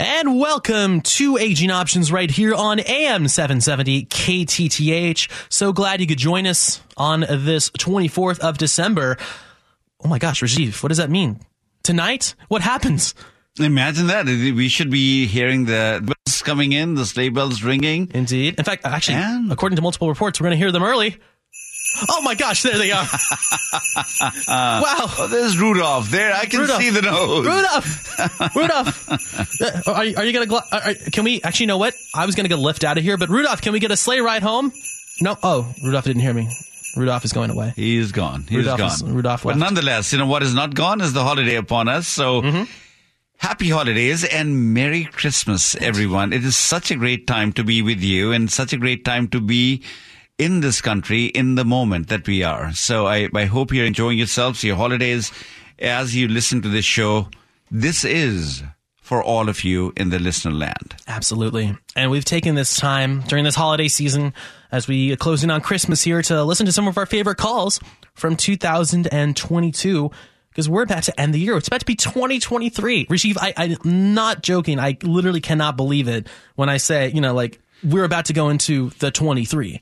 And welcome to Aging Options right here on AM 770 KTTH. So glad you could join us on this 24th of December. Oh my gosh, Rajiv, what does that mean? Tonight? What happens? Imagine that. We should be hearing the bells coming in, the sleigh bells ringing. Indeed. In fact, actually, And- according to multiple reports, we're going to hear them early. Oh my gosh, there they are. wow. Oh, there's Rudolph. There, I can Rudolph. see the nose. Rudolph! Rudolph! Uh, Are, you- are you going to, gl- are, can we, actually, you know what? I was going to get a lift out of here, but Rudolph, can we get a sleigh ride home? No. Oh, Rudolph didn't hear me. Rudolph is going away. He's gone. He's Rudolph gone. is- Rudolph but nonetheless, you know what is not gone is the holiday upon us. So. Mm-hmm. Happy holidays and Merry Christmas, everyone. It is such a great time to be with you and such a great time to be in this country in the moment that we are. So I, I hope you're enjoying yourselves, your holidays, as you listen to this show. This is for all of you in the listener land. Absolutely. And we've taken this time during this holiday season as we close in on Christmas here to listen to some of our favorite calls from 2022 because we're about to end the year. It's about to be 2023. Rajiv, I, I'm not joking. I literally cannot believe it when I say, you know, like we're about to go into the 23.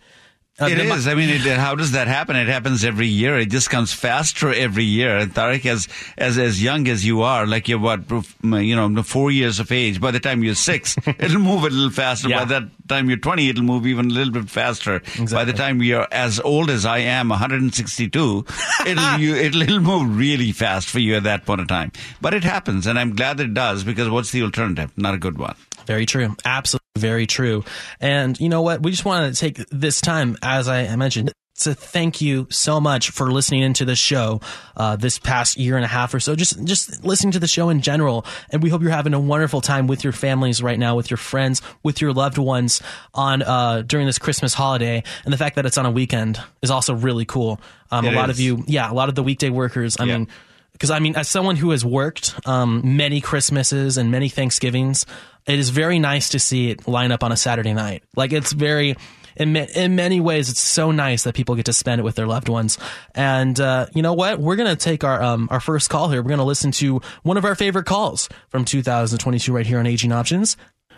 Uh, It is. I mean, it, how does that happen? It happens every year. It just comes faster every year. And Tariq, as as as young as you are, like you're what, you know, four years of age. By the time you're six, it'll move a little faster. Yeah. By that time you're 20, it'll move even a little bit faster. By the time you're as old as I am, 162, it'll you, it'll, it'll move really fast for you at that point of time. But it happens, and I'm glad it does because what's the alternative? Not a good one. Very true. Absolutely very true. And you know what? We just want to take this time, as I mentioned, to thank you so much for listening into this show uh, this past year and a half or so. Just just listening to the show in general, and we hope you're having a wonderful time with your families right now, with your friends, with your loved ones on uh, during this Christmas holiday. And the fact that it's on a weekend is also really cool. Um, a lot is. of you, yeah, a lot of the weekday workers. I Yeah. mean because I mean, as someone who has worked um, many Christmases and many Thanksgivings, it is very nice to see it line up on a Saturday night. Like it's very, in in many ways, it's so nice that people get to spend it with their loved ones. And uh, you know what? We're gonna take our um, our first call here. We're gonna listen to one of our favorite calls from 2022 right here on Aging Options.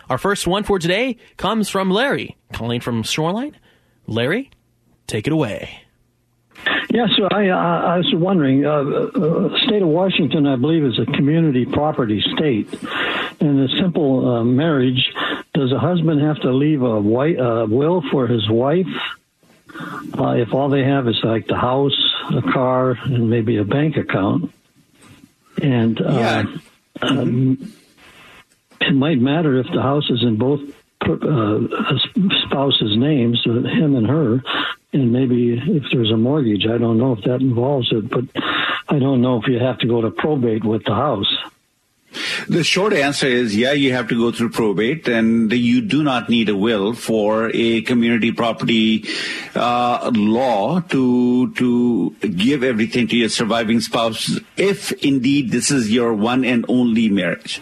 Our first one for today comes from Larry, calling from Shoreline. Larry, take it away. Yes, sir. I, uh, I was wondering. Uh, uh, state of Washington, I believe, is a community property state. In a simple uh, marriage, does a husband have to leave a wi- uh, will for his wife uh, if all they have is like the house, a car, and maybe a bank account? And uh, Yeah. um, it might matter if the house is in both uh, spouses' names, him and her, and maybe if there's a mortgage. I don't know if that involves it, but I don't know if you have to go to probate with the house. The short answer is yeah, you have to go through probate, and you do not need a will for a community property uh, law to to give everything to your surviving spouse. If indeed this is your one and only marriage,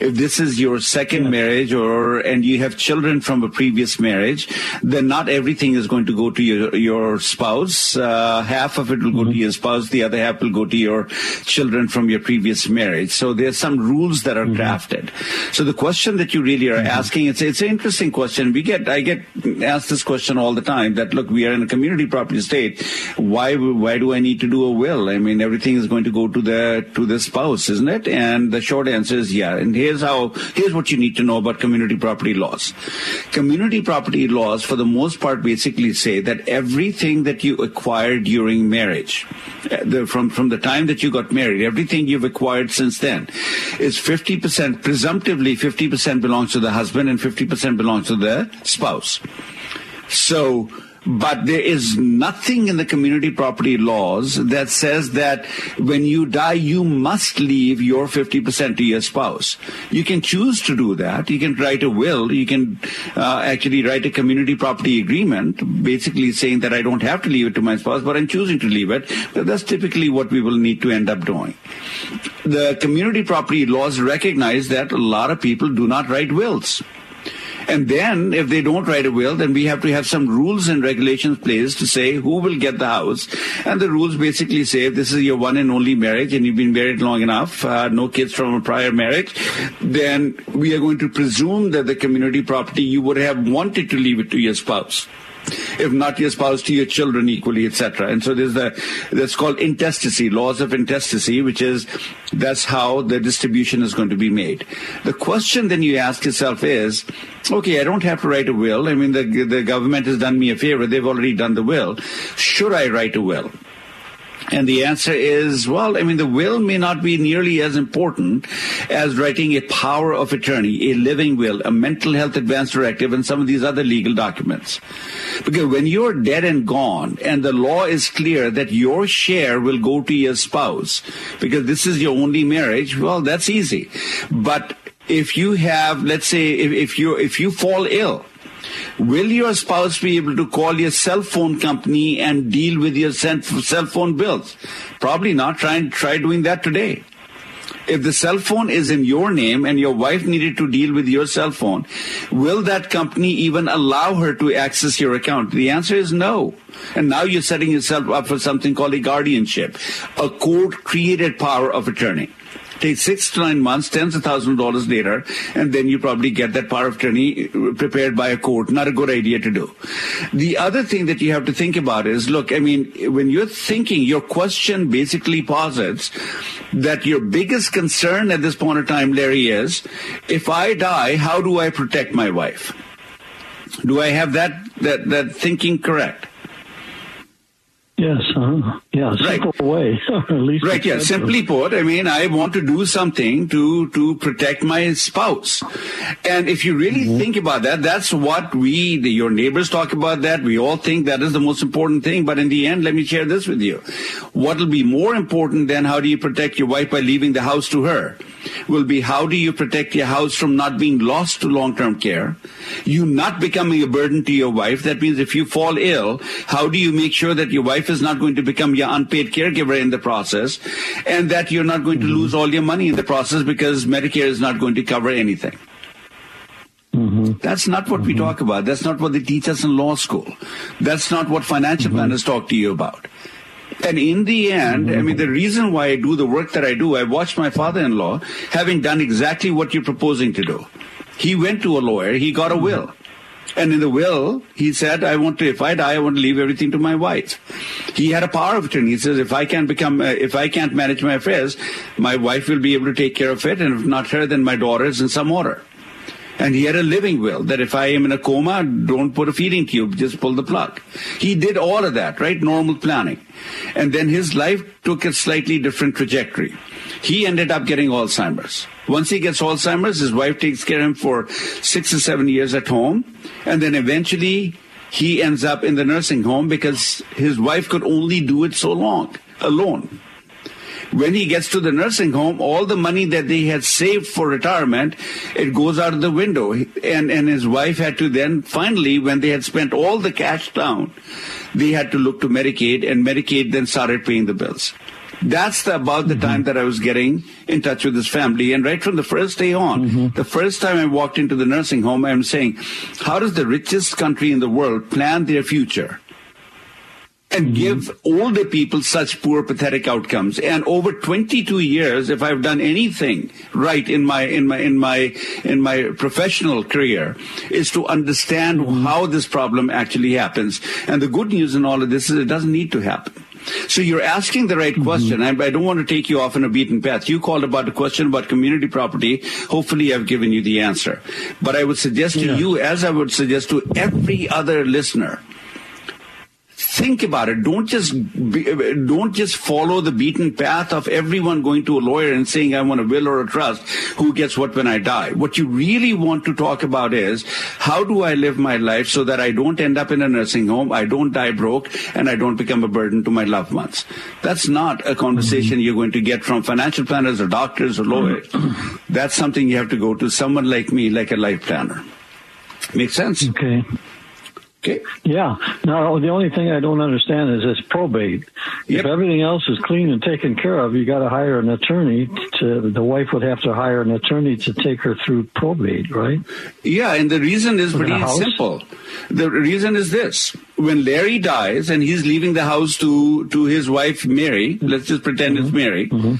if this is your second marriage, or and you have children from a previous marriage, then not everything is going to go to your your spouse. Uh, half of it will go to your spouse, the other half will go to your children from your previous marriage. So there's some rules that are drafted. So the question that you really are asking, it's it's an interesting question. We get I get asked this question all the time. That look, we are in a community property state. Why why do I need to do a will? I mean, everything is going to go to the to the spouse, isn't it? And the short answer is yeah. And here's how here's what you need to know about community property laws. Community property laws, for the most part, basically say that everything that you acquired during marriage, uh, the, from from the time that you got married, everything you've acquired since then, is 50%, presumptively 50% belongs to the husband and 50% belongs to the spouse. So, but there is nothing in the community property laws that says that when you die, you must leave your 50% to your spouse. You can choose to do that. You can write a will. You can uh, actually write a community property agreement, basically saying that I don't have to leave it to my spouse, but I'm choosing to leave it. But that's typically what we will need to end up doing. The community property laws recognize that a lot of people do not write wills. And then if they don't write a will, then we have to have some rules and regulations placed to say who will get the house. And the rules basically say if this is your one and only marriage and you've been married long enough, uh, no kids from a prior marriage, then we are going to presume that the community property you would have wanted to leave it to your spouse if not your spouse to your children equally, etc. And so there's the that's called intestacy, laws of intestacy, which is that's how the distribution is going to be made. The question then you ask yourself is, okay, I don't have to write a will. I mean, the the government has done me a favor; they've already done the will. Should I write a will? And the answer is, well, I mean, the will may not be nearly as important as writing a power of attorney, a living will, a mental health advance directive, and some of these other legal documents. Because when you're dead and gone, and the law is clear that your share will go to your spouse, because this is your only marriage, well, that's easy. But if you have, let's say, if, if you if you fall ill, Will your spouse be able to call your cell phone company and deal with your cell phone bills? Probably not. Try, and try doing that today. If the cell phone is in your name and your wife needed to deal with your cell phone, will that company even allow her to access your account? The answer is no. And now you're setting yourself up for something called a guardianship, a court created power of attorney. Take six to nine months, tens of thousands of dollars later, and then you probably get that power of attorney prepared by a court. Not a good idea to do. The other thing that you have to think about is, look, I mean, when you're thinking, your question basically posits that your biggest concern at this point of time, Larry, is if I die, how do I protect my wife? Do I have that, that, that thinking correct? Yes, uh, yeah, simple right. way. at least right, yeah. Simply put, I mean, I want to do something to to protect my spouse, and if you really mm-hmm. think about that, that's what we, the, your neighbors, talk about. That we all think that is the most important thing. But in the end, let me share this with you: what will be more important than how do you protect your wife by leaving the house to her? Will be how do you protect your house from not being lost to long-term care? You not becoming a burden to your wife. That means if you fall ill, how do you make sure that your wife is not going to become your unpaid caregiver in the process and that you're not going to lose all your money in the process because Medicare is not going to cover anything? Mm-hmm. That's not what mm-hmm. we talk about. That's not what they teach us in law school. That's not what financial mm-hmm. planners talk to you about. And in the end, I mean, the reason why I do the work that I do, I watched my father-in-law having done exactly what you're proposing to do. He went to a lawyer, he got a will. And in the will, he said, I want to, if I die, I want to leave everything to my wife. He had a power of attorney. He says, if I can't become, uh, if I can't manage my affairs, my wife will be able to take care of it. And if not her, then my daughters in some order. And he had a living will that if I am in a coma, don't put a feeding tube, just pull the plug. He did all of that, right? Normal planning. And then his life took a slightly different trajectory. He ended up getting Alzheimer's. Once he gets Alzheimer's, his wife takes care of him for six or seven years at home. And then eventually he ends up in the nursing home because his wife could only do it so long alone. When he gets to the nursing home, all the money that they had saved for retirement, it goes out of the window. And, and his wife had to then finally, when they had spent all the cash down, they had to look to Medicaid and Medicaid then started paying the bills. That's the, about the mm-hmm. time that I was getting in touch with this family. And right from the first day on, mm-hmm. the first time I walked into the nursing home, I'm saying, how does the richest country in the world plan their future? And give older people such poor, pathetic outcomes. And over 22 years, if I've done anything right in my in my in my in my professional career, is to understand mm-hmm. how this problem actually happens. And the good news in all of this is it doesn't need to happen. So you're asking the right mm-hmm. question. I, I, don't want to take you off on a beaten path. You called about a question about community property. Hopefully I've given you the answer. But I would suggest to yeah. you, as I would suggest to every other listener, think about it. Don't just be, don't just follow the beaten path of everyone going to a lawyer and saying I want a will or a trust. Who gets what when I die? What you really want to talk about is how do I live my life so that I don't end up in a nursing home, I don't die broke, and I don't become a burden to my loved ones. That's not a conversation mm-hmm. you're going to get from financial planners or doctors or lawyers. That's something you have to go to someone like me, like a life planner. Makes sense? Okay. Okay. Yeah. Now, the only thing I don't understand is this probate. Yep. If everything else is clean and taken care of, you got to hire an attorney. To the wife would have to hire an attorney to take her through probate, right? Yeah, and the reason is pretty simple. The reason is this: when Larry dies and he's leaving the house to to his wife Mary, let's just pretend it's mm-hmm. Mary. Mm-hmm.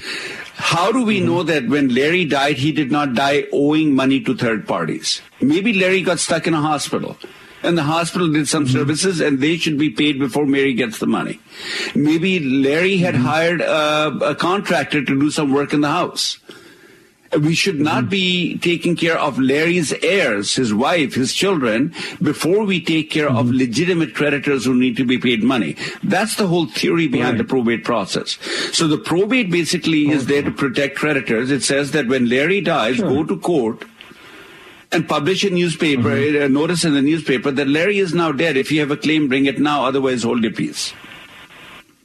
How do we mm-hmm. know that when Larry died, he did not die owing money to third parties? Maybe Larry got stuck in a hospital. And the hospital did some mm-hmm. services and they should be paid before Mary gets the money. Maybe Larry had mm-hmm. hired a, a contractor to do some work in the house. We should not mm-hmm. be taking care of Larry's heirs, his wife, his children, before we take care of legitimate creditors who need to be paid money. That's the whole theory behind the probate process. So the probate basically is there to protect creditors. It says that when Larry dies, go to court and publish a newspaper, mm-hmm. a notice in the newspaper that Larry is now dead. If you have a claim, bring it now. Otherwise, hold your peace.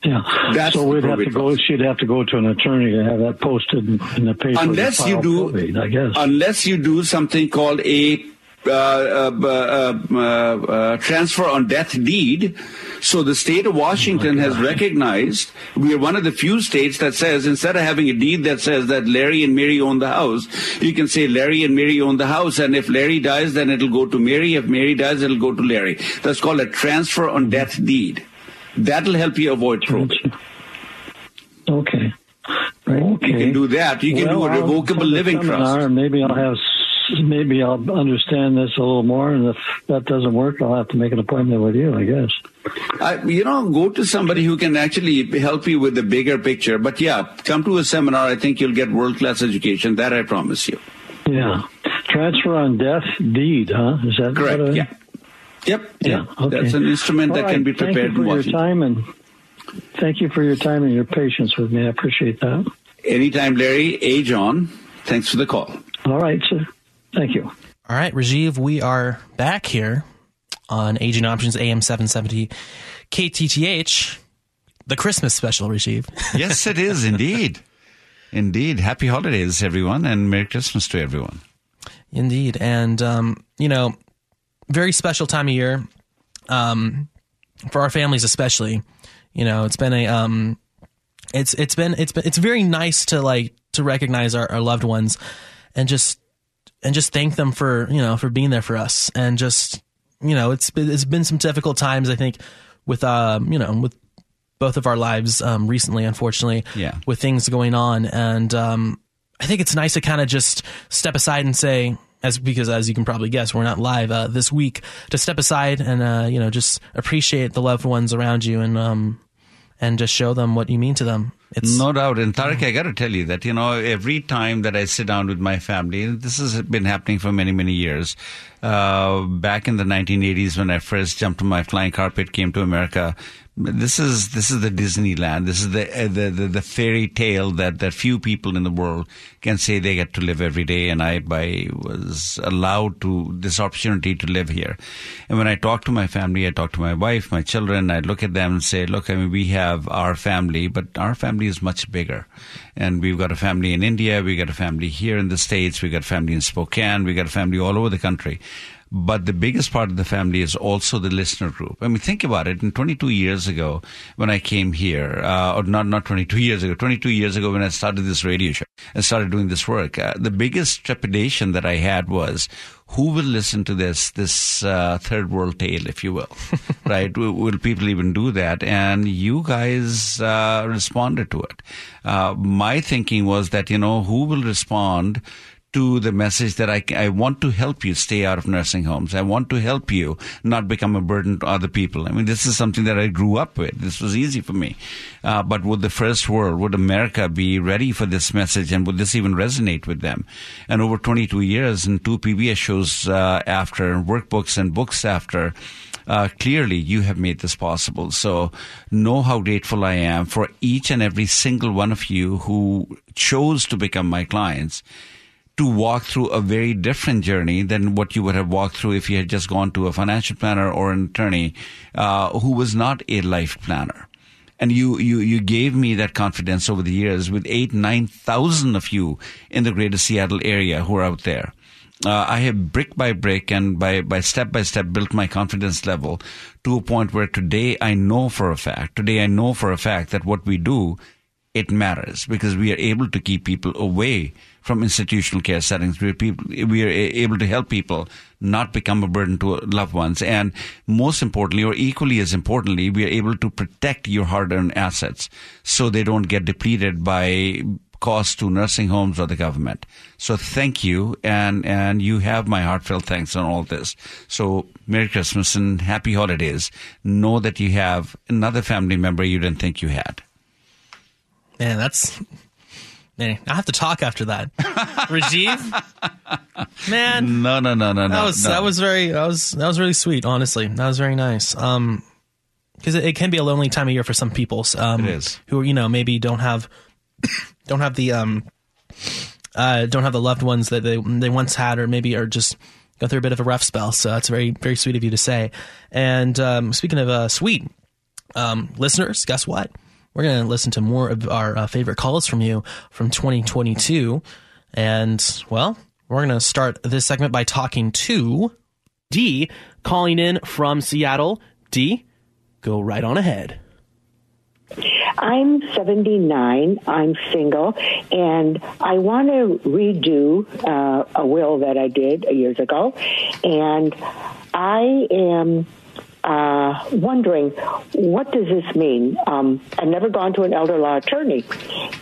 Yeah. That's so we'd have to go. She'd have to go to an attorney to have that posted in in the paper. unless you do probate, I guess. unless you do something called a uh, uh, uh, transfer on death deed. So the state of Washington has recognized we are one of the few states that says instead of having a deed that says that Larry and Mary own the house, you can say Larry and Mary own the house, and if Larry dies, then it'll go to Mary. If Mary dies, it'll go to Larry. That's called a transfer on death deed. That'll help you avoid probate. Okay. Okay. You can do that. You can Well, do a revocable living trust. Maybe I'll have. Maybe I'll understand this a little more, and if that doesn't work, I'll have to make an appointment with you. I guess. I, you know, go to somebody who can actually help you with the bigger picture. But yeah, come to a seminar. I think you'll get world class education. That I promise you. Yeah. Transfer on death deed, huh? Is that Correct. What I- Yeah. Yep. Yeah. Okay. That's an instrument All that right. can be prepared Thank you for your time and thank you for your time and your patience with me. I appreciate that. Anytime, Larry. A. John. Thanks for the call. All right, sir. Thank you. All right, Rajiv, we are back here on Aging Options AM 770 KTTH, the Christmas special, Rajiv. yes, it is indeed. Indeed. Happy holidays, everyone, and Merry Christmas to everyone. Indeed. And, um, you know, very special time of year um, for our families, especially. You know, it's been a. Um, it's it's been it's been it's very nice to like to recognize our, our loved ones and just and just thank them for you know for being there for us and just you know it's been, it's been some difficult times I think with um you know with both of our lives um, recently unfortunately Yeah. with things going on and um, I think it's nice to kind of just step aside and say as because as you can probably guess we're not live uh, this week to step aside and uh, you know just appreciate the loved ones around you and um and just show them what you mean to them it's No doubt. And Tarek, I got to tell you that, you know, every time that I sit down with my family, and this has been happening for many, many years. Uh, back in the 1980s, when I first jumped on my flying carpet, came to America, this is this is the Disneyland. This is the uh, the, the the fairy tale that that few people in the world can say they get to live every day. And I, I was allowed to this opportunity to live here. And when I talk to my family, I talk to my wife, my children. I look at them and say, "Look, I mean, we have our family, but our family is much bigger. And we've got a family in India, we got a family here in the States, we got a family in Spokane, we got a family all over the country. But the biggest part of the family is also the listener group. I mean, think about it. And 22 years ago, when I came here, uh, or not, not 22 years ago, 22 years ago when I started this radio show and started doing this work, uh, the biggest trepidation that I had was, who will listen to this this uh, third world tale, if you will, right? Will, will people even do that? And you guys uh, responded to it. Uh, my thinking was that you know who will respond to the message that I, I want to help you stay out of nursing homes. I want to help you not become a burden to other people. I mean, this is something that I grew up with. This was easy for me. Uh, but would the first world, would America be ready for this message and would this even resonate with them? And over 22 years and two PBS shows uh, after, workbooks and books after, uh, clearly you have made this possible. So know how grateful I am for each and every single one of you who chose to become my clients to walk through a very different journey than what you would have walked through if you had just gone to a financial planner or an attorney uh, who was not a life planner. And you, you, you gave me that confidence over the years with eight, nine thousand of you in the greater Seattle area who are out there. uh, I have brick by brick and by, by step by step built my confidence level to a point where today I know for a fact, today I know for a fact that what we do, it matters because we are able to keep people away from institutional care settings. We are, people, we are able to help people not become a burden to loved ones. And most importantly, or equally as importantly, we are able to protect your hard earned assets so they don't get depleted by costs to nursing homes or the government. So thank you, and and you have my heartfelt thanks on all this. So Merry Christmas and Happy Holidays. Know that you have another family member you didn't think you had. Man, that's man. I have to talk after that. Rajiv, man. No, no, no, no, that no. was no. that was very that was that was really sweet. Honestly, that was very nice. Um, because it, it can be a lonely time of year for some people. Um, It is. who you know maybe don't have don't have the um uh don't have the loved ones that they they once had, or maybe are just go through a bit of a rough spell. So that's very very sweet of you to say. And um, speaking of uh, sweet, um, listeners, guess what? We're going to listen to more of our uh, favorite calls from you from 2022. And, well, we're going to start this segment by talking to D, calling in from Seattle. D, go right on ahead. I'm 79. I'm single, and I want to redo uh, a will that I did years ago. And I am uh, wondering what does this mean? Um, I've never gone to an elder law attorney,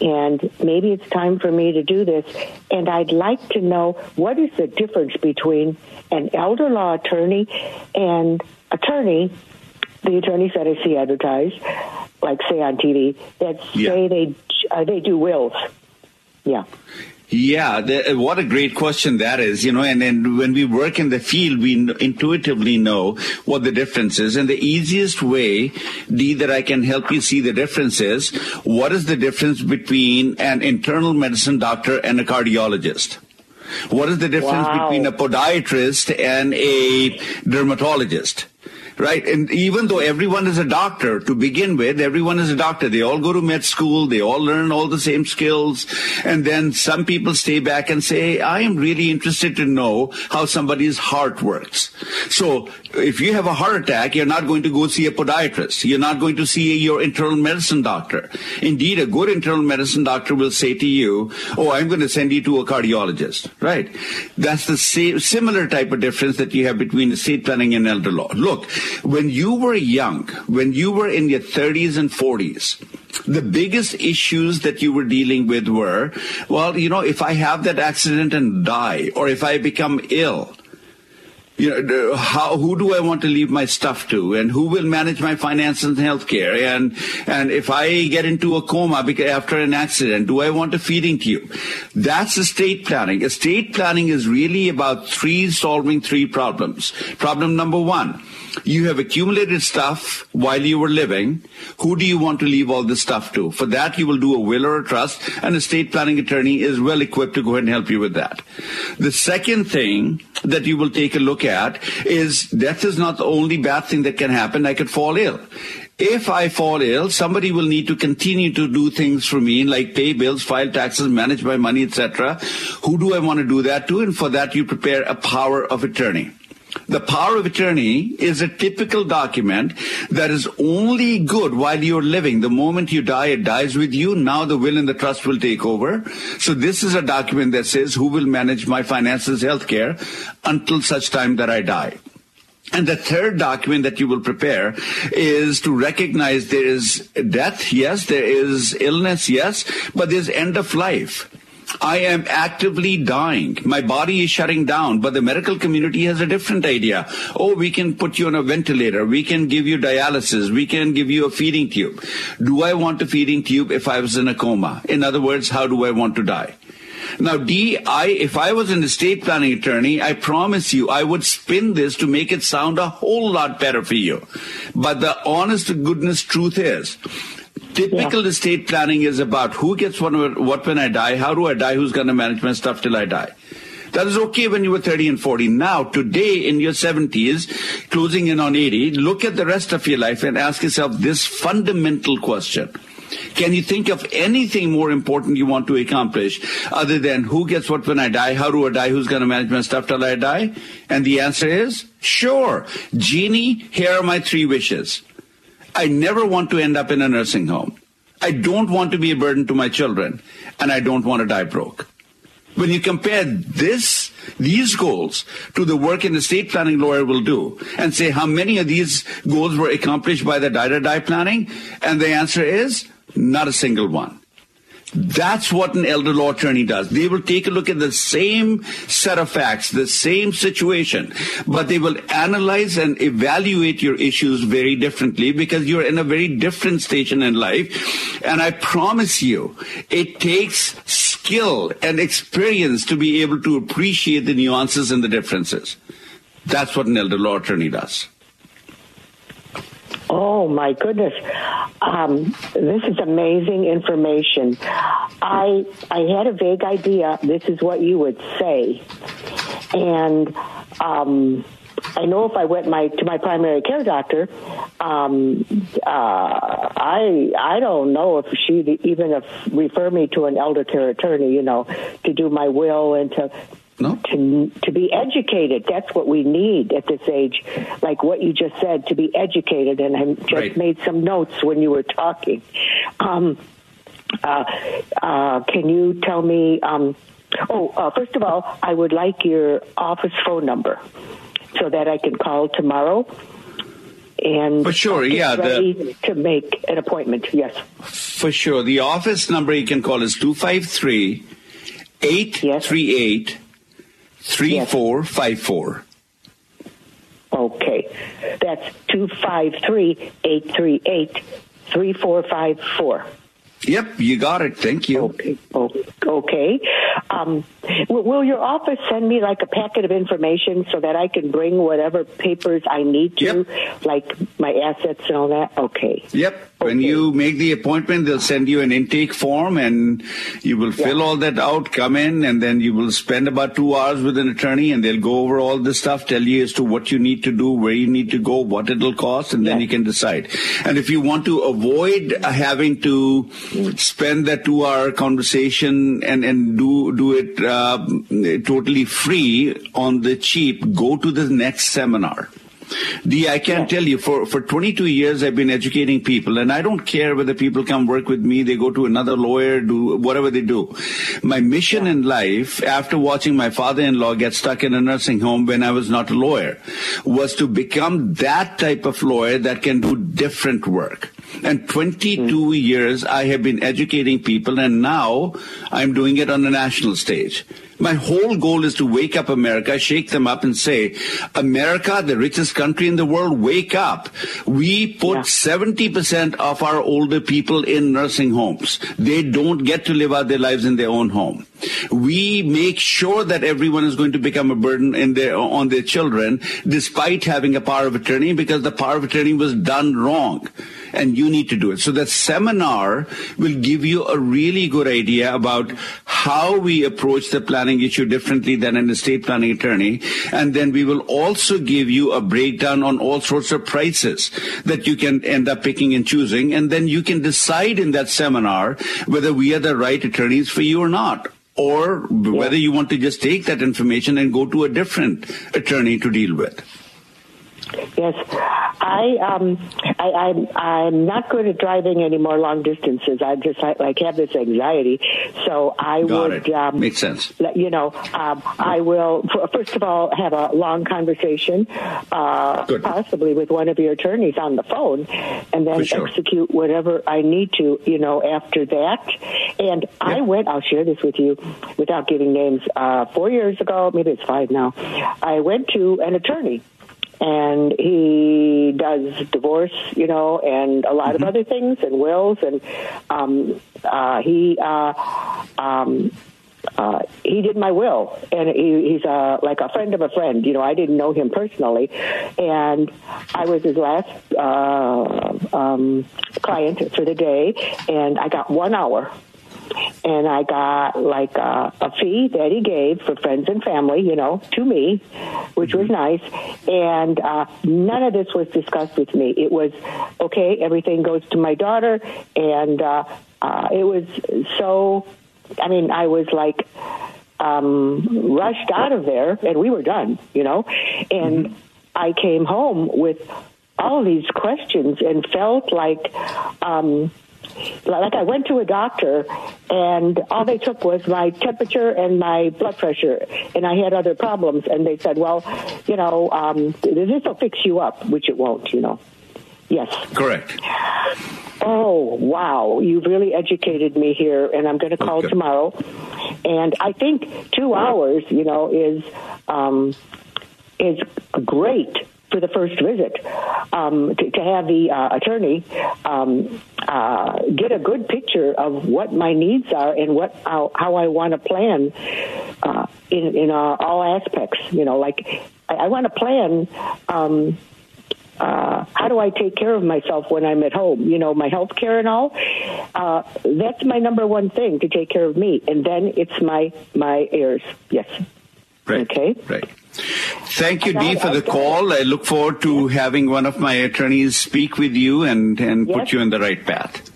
and maybe it's time for me to do this. And I'd like to know what is the difference between an elder law attorney and attorney the attorneys that I see advertised, like say on TV, that say Yeah. they uh, they do wills. Yeah. Yeah, the, what a great question that is, you know, and then when we work in the field, we intuitively know what the difference is. And the easiest way, D, that I can help you see the difference is, what is the difference between an internal medicine doctor and a cardiologist? What is the difference Wow. between a podiatrist and a dermatologist? Right. And even though everyone is a doctor to begin with, everyone is a doctor. They all go to med school. They all learn all the same skills. And then some people stay back and say, I am really interested to know how somebody's heart works. So if you have a heart attack, you're not going to go see a podiatrist. You're not going to see your internal medicine doctor. Indeed, a good internal medicine doctor will say to you, Oh, I'm going to send you to a cardiologist. Right. That's the same, similar type of difference that you have between estate planning and elder law. Look, when you were young, when you were in your 30s and 40s, the biggest issues that you were dealing with were, well, you know, if I have that accident and die, or if I become ill, you know, how, who do I want to leave my stuff to, and who will manage my finances and healthcare, and and if I get into a coma after an accident, do I want a feeding tube? That's estate planning. Estate planning is really about three solving three problems. Problem number one. You have accumulated stuff while you were living. Who do you want to leave all this stuff to? For that, you will do a will or a trust. and a estate planning attorney is well equipped to go ahead and help you with that. The second thing that you will take a look at is death is not the only bad thing that can happen. I could fall ill. If I fall ill, somebody will need to continue to do things for me, like pay bills, file taxes, manage my money, etc. Who do I want to do that to? And for that, you prepare a power of attorney. The power of attorney is a typical document that is only good while you're living. The moment you die, it dies with you. Now the will and the trust will take over. So this is a document that says who will manage my finances, healthcare until such time that I die. And the third document that you will prepare is to recognize there is death, yes, there is illness, yes, but there's end of life. I am actively dying. My body is shutting down, but the medical community has a different idea. Oh, we can put you on a ventilator. We can give you dialysis. We can give you a feeding tube. Do I want a feeding tube if I was in a coma? In other words, how do I want to die? Now, D, I, if I was an estate planning attorney, I promise you, I would spin this to make it sound a whole lot better for you. But the honest goodness truth is, typical estate planning is about who gets what, what when I die, how do I die, who's going to manage my stuff till I die. That is okay when you were 30 and 40. Now, today in your 70s, closing in on 80, look at the rest of your life and ask yourself this fundamental question. Can you think of anything more important you want to accomplish other than who gets what when I die? How do I die? Who's going to manage my stuff till I die? And the answer is sure. Genie, here are my three wishes. I never want to end up in a nursing home. I don't want to be a burden to my children, and I don't want to die broke. When you compare this, these goals to the work an estate planning lawyer will do and say how many of these goals were accomplished by the die to die planning, and the answer is not a single one. That's what an elder law attorney does. They will take a look at the same set of facts, the same situation, but they will analyze and evaluate your issues very differently because you're in a very different station in life. And I promise you, it takes skill and experience to be able to appreciate the nuances and the differences. That's what an elder law attorney does. Oh my goodness, um, this is amazing information. I I had a vague idea. This is what you would say, and um, I know if I went my to my primary care doctor, um, uh, I I don't know if she'd even if refer me to an elder care attorney, you know, to do my will and to No. to to be educated. That's what we need at this age, like what you just said, to be educated. And I just Right. made some notes when you were talking. Um, uh, uh, can you tell me? Um, oh, uh, first of all, I would like your office phone number so that I can call tomorrow. And For sure, yeah, the- to make an appointment. Yes. For sure. The office number you can call is 253 838 3454. Okay. That's 253 838 3454. Yep, you got it. Thank you. Okay. Okay. Um, will your office send me like a packet of information so that I can bring whatever papers I need to, like my assets and all that? Okay. Yep. When you make the appointment, they'll send you an intake form and you will fill Yeah. all that out, come in, and then you will spend about two hours with an attorney and they'll go over all this stuff, tell you as to what you need to do, where you need to go, what it'll cost, and then you can decide. And if you want to avoid having to spend that two hour conversation and, and do, do it uh, totally free on the cheap, go to the next seminar. The I can tell you for for 22 years I've been educating people, and I don't care whether people come work with me, they go to another lawyer, do whatever they do. My mission in life, after watching my father-in-law get stuck in a nursing home when I was not a lawyer, was to become that type of lawyer that can do different work. And 22 years I have been educating people, and now I'm doing it on a national stage. My whole goal is to wake up America, shake them up and say, America, the richest country in the world, wake up. We put Yeah. 70% of our older people in nursing homes. They don't get to live out their lives in their own home. We make sure that everyone is going to become a burden in their, on their children despite having a power of attorney because the power of attorney was done wrong and you need to do it. So that seminar will give you a really good idea about how we approach the planning issue differently than an estate planning attorney. And then we will also give you a breakdown on all sorts of prices that you can end up picking and choosing. And then you can decide in that seminar whether we are the right attorneys for you or not. Or whether you want to just take that information and go to a different attorney to deal with. Yes, I um, I, I'm I'm not good at driving any more long distances. I just I, like have this anxiety, so I Got would it. um, Makes sense. you know um, I will first of all have a long conversation, uh, possibly with one of your attorneys on the phone, and then sure. execute whatever I need to. You know, after that, and I went. I'll share this with you without giving names. Uh, four years ago, maybe it's five now. I went to an attorney and he does divorce, you know, and a lot of other things and wills, and um, uh, he uh, um, uh, he did my will, and he, he's uh, like a friend of a friend. You know, I didn't know him personally, and I was his last uh, um, client for the day, and I got one hour and I got like a, a fee that he gave for friends and family, you know, to me, which was nice. And uh, none of this was discussed with me. It was okay. Everything goes to my daughter, and uh, uh, it was so. I mean, I was like um, rushed out of there, and we were done, you know. And mm-hmm. I came home with all these questions and felt like. Um, like I went to a doctor and all they took was my temperature and my blood pressure and I had other problems and they said, well, you know, um, this will fix you up, which it won't, you know. Yes. Correct. Oh, wow. You've really educated me here, and I'm going to call okay. tomorrow. And I think two hours, you know, is um, is great for the first visit um, to, to, have the uh, attorney um, uh, get a good picture of what my needs are and what how, how I want to plan uh, in in uh, all aspects. You know, like I, I want to plan. Um, uh, how do I take care of myself when I'm at home? You know, my health care and all. Uh, that's my number one thing to take care of me, and then it's my my heirs. Yes. Right. Okay. Right. Thank you, Dee, for the call. I look forward to having one of my attorneys speak with you and, and yes. put you in the right path.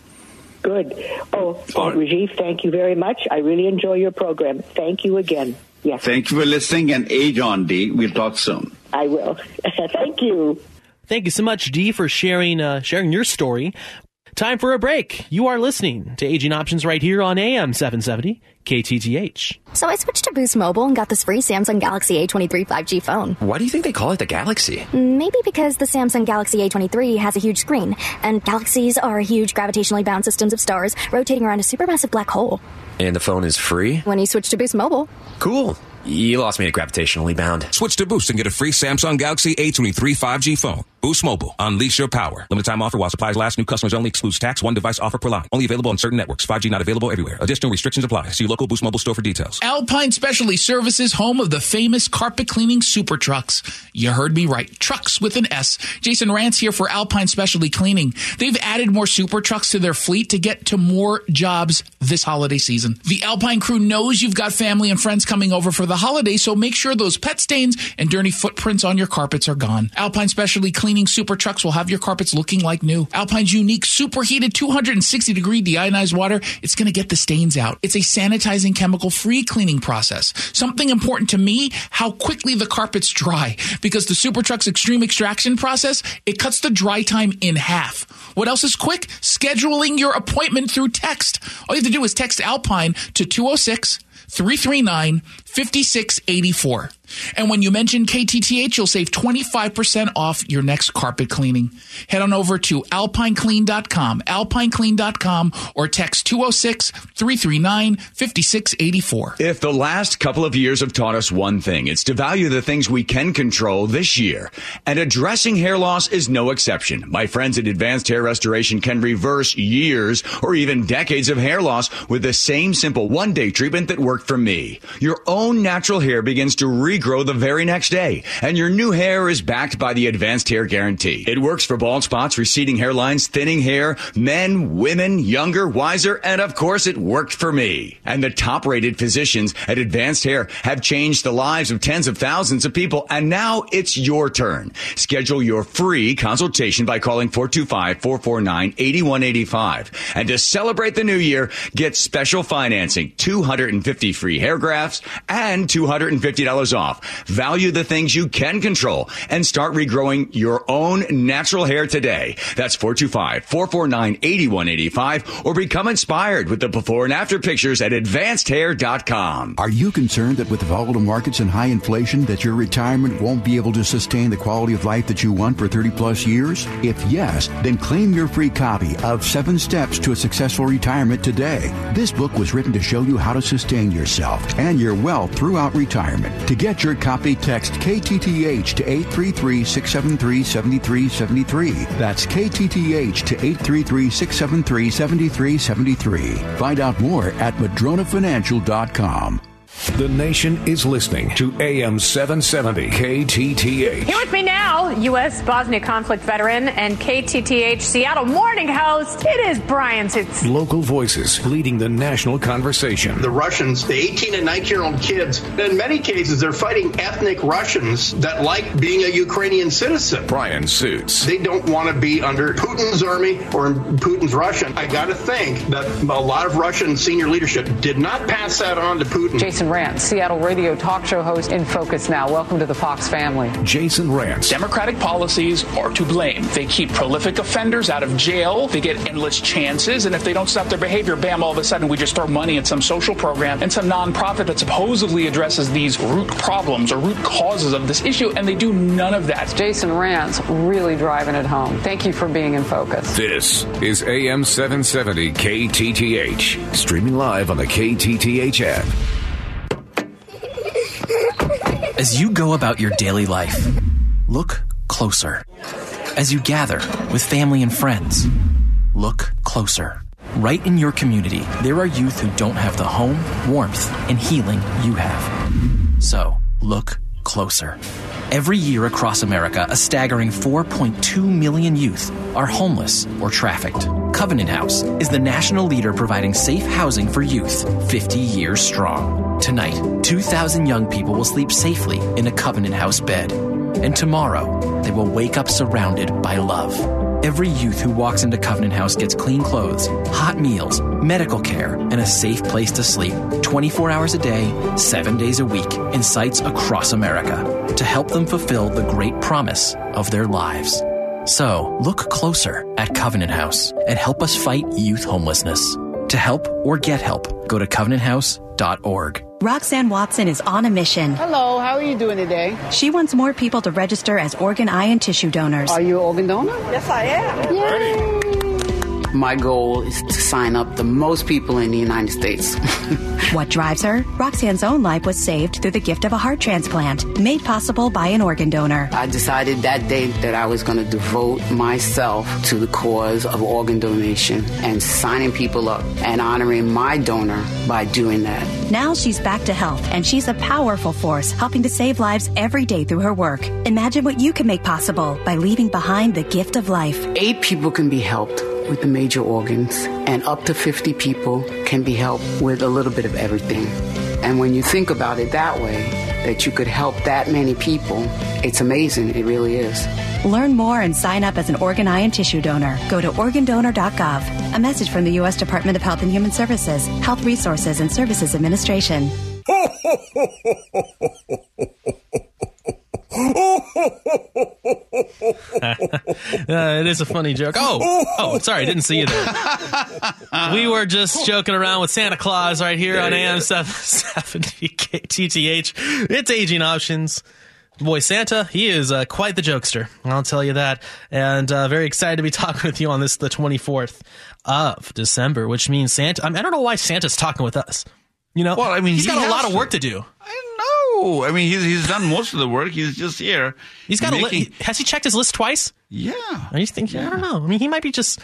Good. Oh, right. Rajiv, thank you very much. I really enjoy your program. Thank you again. Yes. Thank you for listening and age on, Dee. We'll talk soon. I will. thank you. Thank you so much, Dee, for sharing uh, sharing your story. Time for a break. You are listening to Aging Options right here on AM 770 KTTH. So I switched to Boost Mobile and got this free Samsung Galaxy A23 5G phone. Why do you think they call it the Galaxy? Maybe because the Samsung Galaxy A23 has a huge screen, and galaxies are huge gravitationally bound systems of stars rotating around a supermassive black hole. And the phone is free? When you switch to Boost Mobile. Cool. You lost me at gravitationally bound. Switch to Boost and get a free Samsung Galaxy A23 5G phone. Boost Mobile. Unleash your power. Limited time offer while supplies last. New customers only excludes tax. One device offer per line. Only available on certain networks. 5G not available everywhere. Additional restrictions apply. See your local Boost Mobile store for details. Alpine Specialty Services, home of the famous carpet cleaning super trucks. You heard me right. Trucks with an S. Jason Rantz here for Alpine Specialty Cleaning. They've added more super trucks to their fleet to get to more jobs this holiday season. The Alpine crew knows you've got family and friends coming over for the holiday, so make sure those pet stains and dirty footprints on your carpets are gone. Alpine Specialty Cleaning super trucks will have your carpets looking like new. Alpine's unique superheated 260 degree deionized water, it's going to get the stains out. It's a sanitizing chemical free cleaning process. Something important to me, how quickly the carpets dry because the Super Truck's extreme extraction process, it cuts the dry time in half. What else is quick? Scheduling your appointment through text. All you have to do is text Alpine to 206 339 5684. And when you mention KTTH, you'll save 25% off your next carpet cleaning. Head on over to alpineclean.com, alpineclean.com, or text 206 339 5684. If the last couple of years have taught us one thing, it's to value the things we can control this year. And addressing hair loss is no exception. My friends at Advanced Hair Restoration can reverse years or even decades of hair loss with the same simple one day treatment that worked for me. Your own natural hair begins to regrow the very next day, and your new hair is backed by the Advanced Hair Guarantee. It works for bald spots, receding hairlines, thinning hair, men, women, younger, wiser, and of course it worked for me. And the top rated physicians at Advanced Hair have changed the lives of tens of thousands of people, and now it's your turn. Schedule your free consultation by calling 425-449-8185. And to celebrate the new year, get special financing, 250 free hair grafts, and $250 off. Value the things you can control and start regrowing your own natural hair today. That's 425-449-8185 or become inspired with the before and after pictures at advancedhair.com. Are you concerned that with volatile markets and high inflation that your retirement won't be able to sustain the quality of life that you want for 30 plus years? If yes, then claim your free copy of Seven Steps to a Successful Retirement today. This book was written to show you how to sustain yourself and your wealth throughout retirement. To get your copy, text KTTH to 833-673-7373. That's KTTH to 833-673-7373. Find out more at madronafinancial.com. The nation is listening to AM 770 KTTH. Here with me now, U.S. Bosnia conflict veteran and KTTH Seattle morning host. It is Brian Suits. Local voices leading the national conversation. The Russians, the 18 and 19 year old kids, in many cases, they're fighting ethnic Russians that like being a Ukrainian citizen. Brian Suits. They don't want to be under Putin's army or in Putin's Russia. I got to think that a lot of Russian senior leadership did not pass that on to Putin. Jason Rantz, Seattle radio talk show host in Focus Now. Welcome to the Fox family. Jason Rantz. Democratic policies are to blame. They keep prolific offenders out of jail. They get endless chances. And if they don't stop their behavior, bam, all of a sudden we just throw money at some social program and some nonprofit that supposedly addresses these root problems or root causes of this issue. And they do none of that. Jason Rantz really driving it home. Thank you for being in focus. This is AM 770 KTTH. Streaming live on the KTTH app. As you go about your daily life, look closer. As you gather with family and friends, look closer. Right in your community, there are youth who don't have the home, warmth, and healing you have. So, look closer. Every year across America, a staggering 4.2 million youth are homeless or trafficked. Covenant House is the national leader providing safe housing for youth 50 years strong. Tonight, 2,000 young people will sleep safely in a Covenant House bed. And tomorrow, they will wake up surrounded by love. Every youth who walks into Covenant House gets clean clothes, hot meals, medical care, and a safe place to sleep 24 hours a day, 7 days a week, in sites across America to help them fulfill the great promise of their lives. So, look closer at Covenant House and help us fight youth homelessness. To help or get help, go to covenanthouse.org. Roxanne Watson is on a mission. Hello, how are you doing today? She wants more people to register as organ, eye, and tissue donors. Are you an organ donor? Yes, I am. Yay. My goal is to sign up the most people in the United States. what drives her? Roxanne's own life was saved through the gift of a heart transplant, made possible by an organ donor. I decided that day that I was going to devote myself to the cause of organ donation and signing people up and honoring my donor by doing that. Now she's back to health, and she's a powerful force helping to save lives every day through her work. Imagine what you can make possible by leaving behind the gift of life. Eight people can be helped with the major organs, and up to 50 people can be helped with a little bit of everything. And when you think about it that way, that you could help that many people, it's amazing. It really is. Learn more and sign up as an organ, eye, and tissue donor. Go to organdonor.gov. A message from the U.S. Department of Health and Human Services, Health Resources and Services Administration. Uh, it is a funny joke. Oh, oh, sorry, didn't see you there. we were just joking around with Santa Claus right here on AM 770 KTTH. It's aging options. Boy, Santa, he is uh, quite the jokester. I'll tell you that. And uh, very excited to be talking with you on this, the 24th of December, which means Santa. I, mean, I don't know why Santa's talking with us. You know, well, I mean, he's he got a lot to. of work to do. I know. I mean, he's he's done most of the work. He's just here. He's got making... a li- Has he checked his list twice? Yeah. Are you thinking? Yeah. I don't know. I mean, he might be just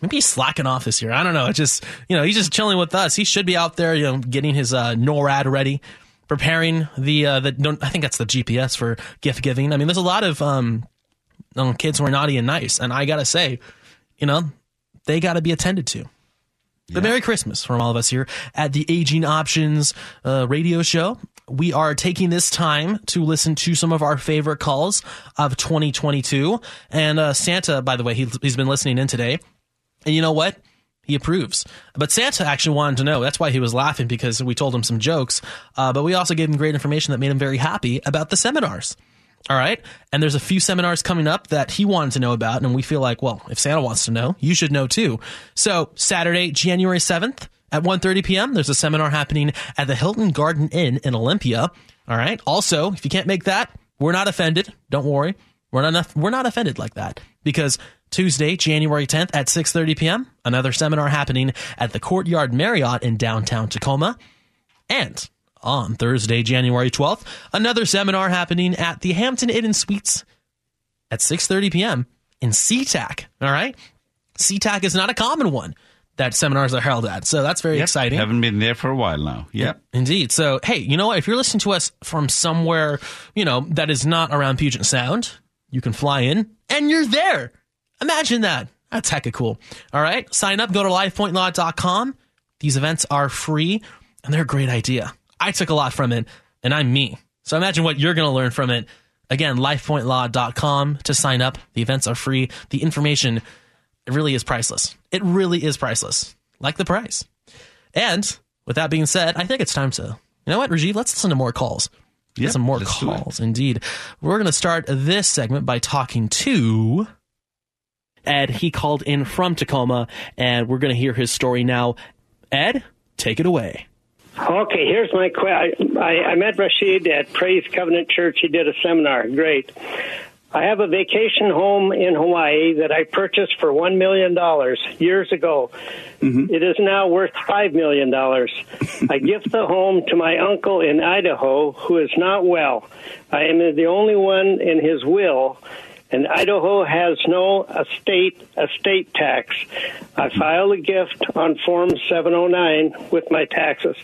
maybe he's slacking off this year. I don't know. It's just you know he's just chilling with us. He should be out there, you know, getting his uh, NORAD ready, preparing the uh, the. I think that's the GPS for gift giving. I mean, there's a lot of um, kids who are naughty and nice, and I gotta say, you know, they got to be attended to. But Merry Christmas from all of us here at the Aging Options uh, radio show. We are taking this time to listen to some of our favorite calls of 2022. And uh, Santa, by the way, he, he's been listening in today. And you know what? He approves. But Santa actually wanted to know. That's why he was laughing because we told him some jokes. Uh, but we also gave him great information that made him very happy about the seminars. All right. And there's a few seminars coming up that he wanted to know about. And we feel like, well, if Santa wants to know, you should know too. So Saturday, January 7th at 1.30 p.m., there's a seminar happening at the Hilton Garden Inn in Olympia. All right. Also, if you can't make that, we're not offended. Don't worry. We're not, we're not offended like that because Tuesday, January 10th at 6.30 p.m., another seminar happening at the Courtyard Marriott in downtown Tacoma. And on Thursday, January 12th, another seminar happening at the Hampton Inn and Suites at 6:30 p.m. in SeaTac. All right, SeaTac is not a common one. That seminars are held at. So that's very Yep. exciting. Haven't been there for a while now. Yep. Indeed. So, hey, you know what? If you're listening to us from somewhere, you know, that is not around Puget Sound, you can fly in and you're there. Imagine that. That's hecka cool. All right. Sign up, go to lifepointlaw.com. These events are free and they're a great idea. I took a lot from it and I'm me. So imagine what you're going to learn from it. Again, lifepointlaw.com to sign up. The events are free. The information, it really is priceless. It really is priceless. Like the price. And with that being said, I think it's time to, you know what, Rajiv, let's listen to more calls. Get some more let's do it. calls, indeed. We're going to start this segment by talking to Ed. He called in from Tacoma, and we're going to hear his story now. Ed, take it away. Okay, here's my question. I, I met Rashid at Praise Covenant Church. He did a seminar. Great. I have a vacation home in Hawaii that I purchased for $1 million years ago. Mm-hmm. It is now worth $5 million. I gift the home to my uncle in Idaho who is not well. I am the only one in his will, and Idaho has no estate estate tax. I file a gift on Form 709 with my taxes.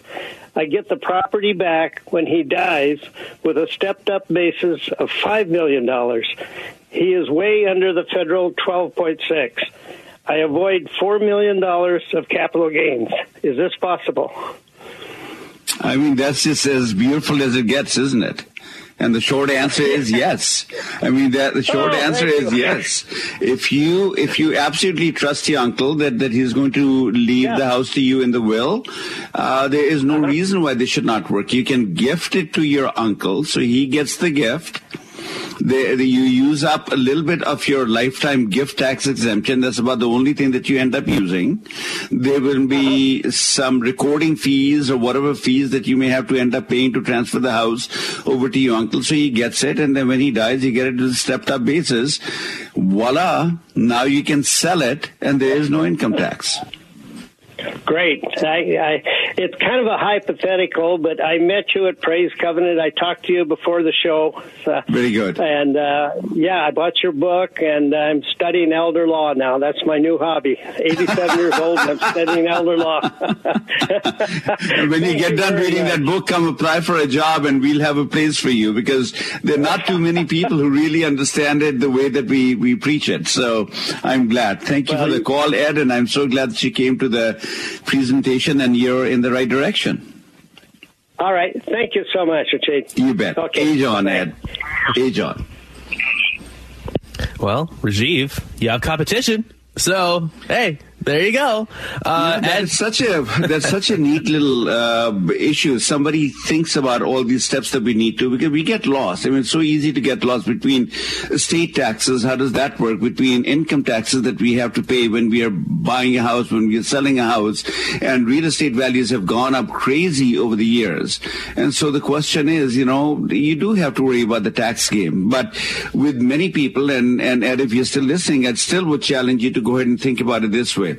I get the property back when he dies with a stepped up basis of $5 million. He is way under the federal 12.6. I avoid $4 million of capital gains. Is this possible? I mean, that's just as beautiful as it gets, isn't it? And the short answer is yes. I mean, that the short Oh, answer is you. yes. If you if you absolutely trust your uncle that that he's going to leave the house to you in the will, uh, there is no reason why this should not work. You can gift it to your uncle, so he gets the gift. The, the, you use up a little bit of your lifetime gift tax exemption. That's about the only thing that you end up using. There will be uh-huh. some recording fees or whatever fees that you may have to end up paying to transfer the house over to your uncle. So he gets it, and then when he dies, you get it to the stepped up basis. Voila! Now you can sell it, and there is no income tax. Great. I, I, it's kind of a hypothetical, but I met you at Praise Covenant. I talked to you before the show. Uh, Very good. And uh, yeah, I bought your book, and I'm studying elder law now. That's my new hobby. 87 years old, I'm studying elder law. When you get done reading that book, come apply for a job and we'll have a place for you because there are not too many people who really understand it the way that we, we preach it. So I'm glad. Thank you for the call, Ed, and I'm so glad that you came to the presentation and you're in the right direction. All right. Thank you so much, Richard. You bet. Age on, Ed. Age on. Well, Rajiv, you have competition. So, hey, there you go. Uh, that's such a that's such a neat little uh, issue. Somebody thinks about all these steps that we need to because we get lost. I mean, it's so easy to get lost between state taxes. How does that work? Between income taxes that we have to pay when we are buying a house, when we are selling a house, and real estate values have gone up crazy over the years. And so the question is, you know, you do have to worry about the tax game. But with many people, and and Ed, if you're still listening, I'd still would challenge you to go ahead and think about it this way.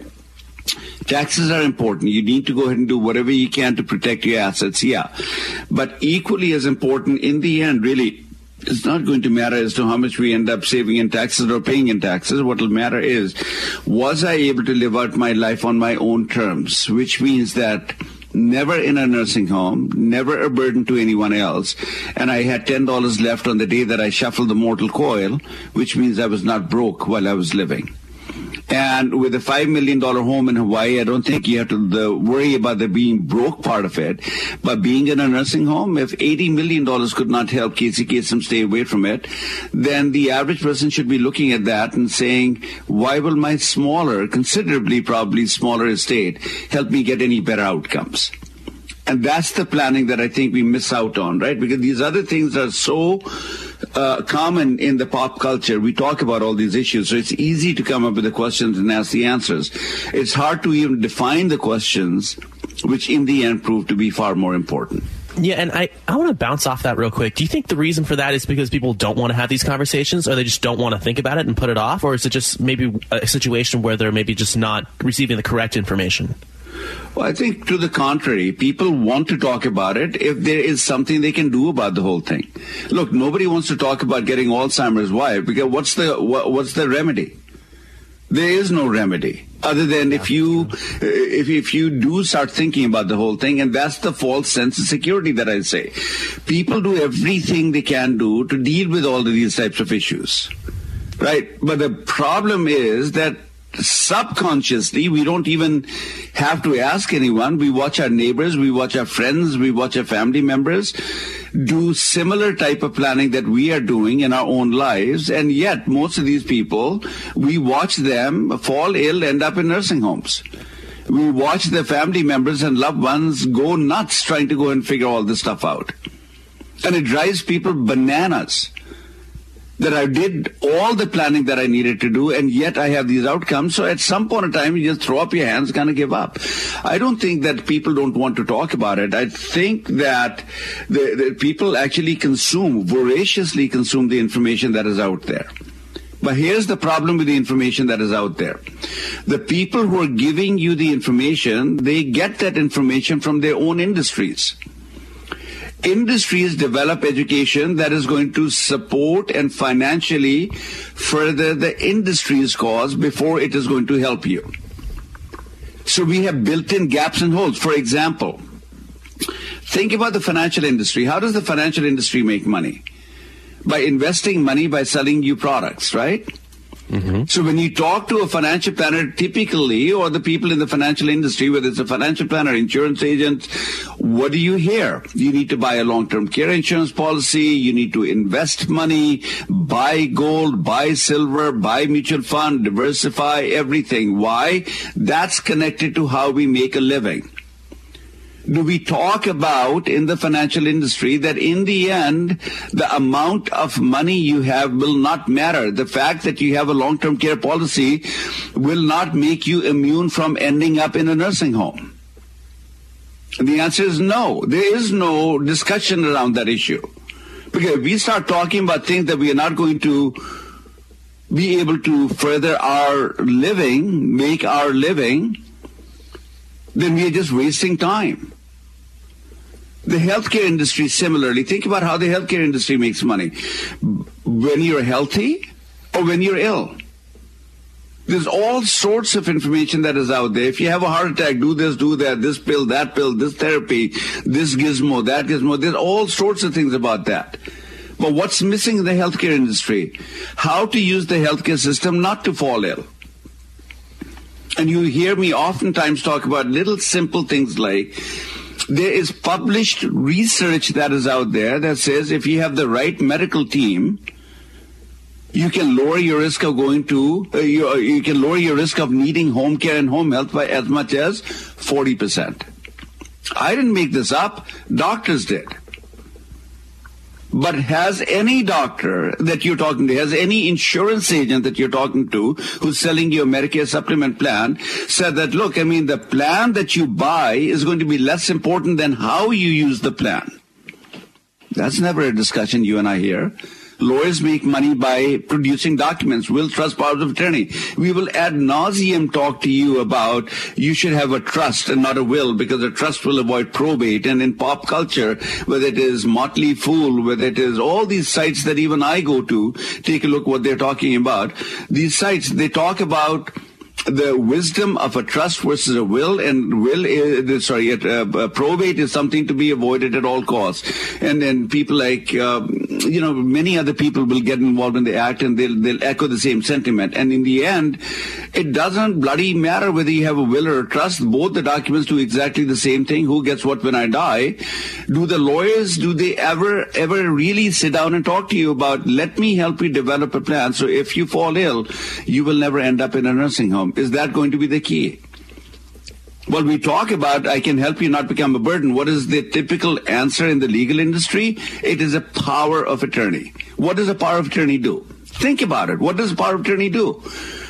Taxes are important. You need to go ahead and do whatever you can to protect your assets. Yeah. But equally as important in the end, really, it's not going to matter as to how much we end up saving in taxes or paying in taxes. What will matter is, was I able to live out my life on my own terms? Which means that never in a nursing home, never a burden to anyone else. And I had $10 left on the day that I shuffled the mortal coil, which means I was not broke while I was living. And with a $5 million home in Hawaii, I don't think you have to the, worry about the being broke part of it. But being in a nursing home, if $80 million could not help Casey Kasem stay away from it, then the average person should be looking at that and saying, why will my smaller, considerably probably smaller estate help me get any better outcomes? And that's the planning that I think we miss out on, right? Because these other things are so uh, common in the pop culture. We talk about all these issues, so it's easy to come up with the questions and ask the answers. It's hard to even define the questions, which in the end prove to be far more important. Yeah, and I, I want to bounce off that real quick. Do you think the reason for that is because people don't want to have these conversations or they just don't want to think about it and put it off? Or is it just maybe a situation where they're maybe just not receiving the correct information? Well, I think to the contrary, people want to talk about it if there is something they can do about the whole thing. Look, nobody wants to talk about getting Alzheimer's. Why? Because what's the what, what's the remedy? There is no remedy other than if you uh, if if you do start thinking about the whole thing, and that's the false sense of security that I say. People do everything they can do to deal with all of these types of issues, right? But the problem is that subconsciously we don't even have to ask anyone. We watch our neighbors we watch our friends we watch our family members do similar type of planning that we are doing in our own lives. And yet most of these people we watch them fall ill end up in nursing homes. We watch their family members and loved ones go nuts trying to go and figure all this stuff out. And it drives people bananas that I did all the planning that I needed to do, and yet I have these outcomes. So at some point in time, you just throw up your hands, kind of give up. I don't think that people don't want to talk about it. I think that the, the people actually consume, voraciously consume the information that is out there. But here's the problem with the information that is out there. The people who are giving you the information, they get that information from their own industries industries develop education that is going to support and financially further the industry's cause before it is going to help you. So we have built-in gaps and holes. For example, think about the financial industry. How does the financial industry make money? By investing money by selling you products, right? Mm-hmm. So when you talk to a financial planner, typically, or the people in the financial industry, whether it's a financial planner, insurance agent, what do you hear? You need to buy a long-term care insurance policy. You need to invest money, buy gold, buy silver, buy mutual fund, diversify everything. Why? That's connected to how we make a living do we talk about in the financial industry that in the end, the amount of money you have will not matter. The fact that you have a long-term care policy will not make you immune from ending up in a nursing home. the answer is no. There is no discussion around that issue. Because if we start talking about things that we are not going to be able to further our living, make our living, then we are just wasting time. The healthcare industry, similarly, think about how the healthcare industry makes money. When you're healthy or when you're ill. There's all sorts of information that is out there. If you have a heart attack, do this, do that, this pill, that pill, this therapy, this gizmo, that gizmo. There's all sorts of things about that. But what's missing in the healthcare industry? How to use the healthcare system not to fall ill. And you hear me oftentimes talk about little simple things like there is published research that is out there that says if you have the right medical team, you can lower your risk of going to, uh, you, uh, you can lower your risk of needing home care and home health by as much as 40%. I didn't make this up. Doctors did. But has any doctor that you're talking to, has any insurance agent that you're talking to who's selling you a Medicare supplement plan said that, look, I mean, the plan that you buy is going to be less important than how you use the plan. That's never a discussion you and I hear. Lawyers make money by producing documents, will trust powers of attorney. We will ad nauseum talk to you about you should have a trust and not a will because a trust will avoid probate. And in pop culture, whether it is Motley Fool, whether it is all these sites that even I go to, take a look what they're talking about. These sites, they talk about the wisdom of a trust versus a will, and will is, sorry, uh, uh, probate is something to be avoided at all costs. And then people like um, you know many other people will get involved in the act, and they'll they'll echo the same sentiment. And in the end, it doesn't bloody matter whether you have a will or a trust. Both the documents do exactly the same thing. Who gets what when I die? Do the lawyers do they ever ever really sit down and talk to you about let me help you develop a plan so if you fall ill, you will never end up in a nursing home? Is that going to be the key? Well, we talk about I can help you not become a burden. What is the typical answer in the legal industry? It is a power of attorney. What does a power of attorney do? Think about it. What does a power of attorney do?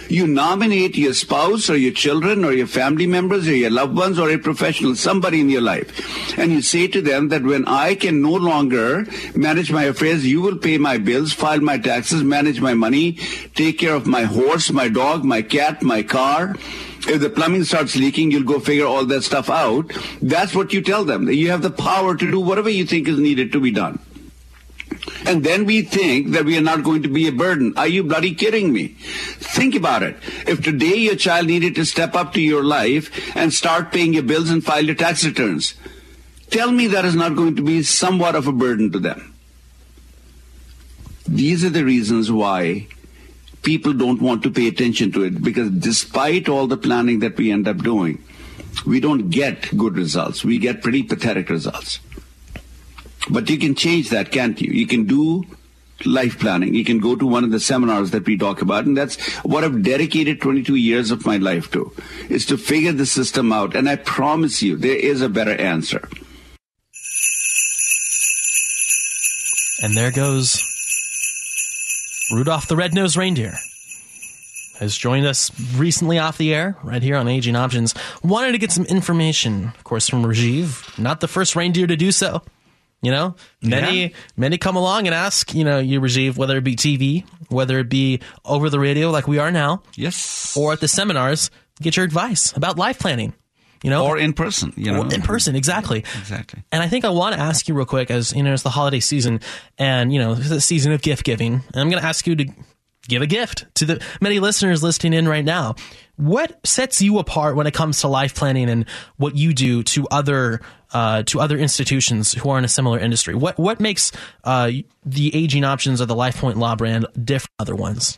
You nominate your spouse or your children or your family members or your loved ones or a professional, somebody in your life. And you say to them that when I can no longer manage my affairs, you will pay my bills, file my taxes, manage my money, take care of my horse, my dog, my cat, my car. If the plumbing starts leaking, you'll go figure all that stuff out. That's what you tell them. You have the power to do whatever you think is needed to be done. And then we think that we are not going to be a burden. Are you bloody kidding me? Think about it. If today your child needed to step up to your life and start paying your bills and file your tax returns, tell me that is not going to be somewhat of a burden to them. These are the reasons why people don't want to pay attention to it because despite all the planning that we end up doing, we don't get good results. We get pretty pathetic results. But you can change that, can't you? You can do life planning. You can go to one of the seminars that we talk about. And that's what I've dedicated 22 years of my life to, is to figure the system out. And I promise you, there is a better answer. And there goes Rudolph the Red-Nosed Reindeer. Has joined us recently off the air, right here on Aging Options. Wanted to get some information, of course, from Rajiv. Not the first reindeer to do so. You know, many Yeah. many come along and ask, you know, you Rajiv, whether it be TV, whether it be over the radio like we are now, yes, or at the seminars, get your advice about life planning. You know, or in person. You know, in person, exactly. Exactly. And I think I want to ask you real quick, as you know, it's the holiday season, and you know, it's the season of gift giving, and I'm going to ask you to give a gift to the many listeners listening in right now. What sets you apart when it comes to life planning and what you do to other uh, to other institutions who are in a similar industry? What what makes uh, the aging options of the LifePoint Law brand different from other ones?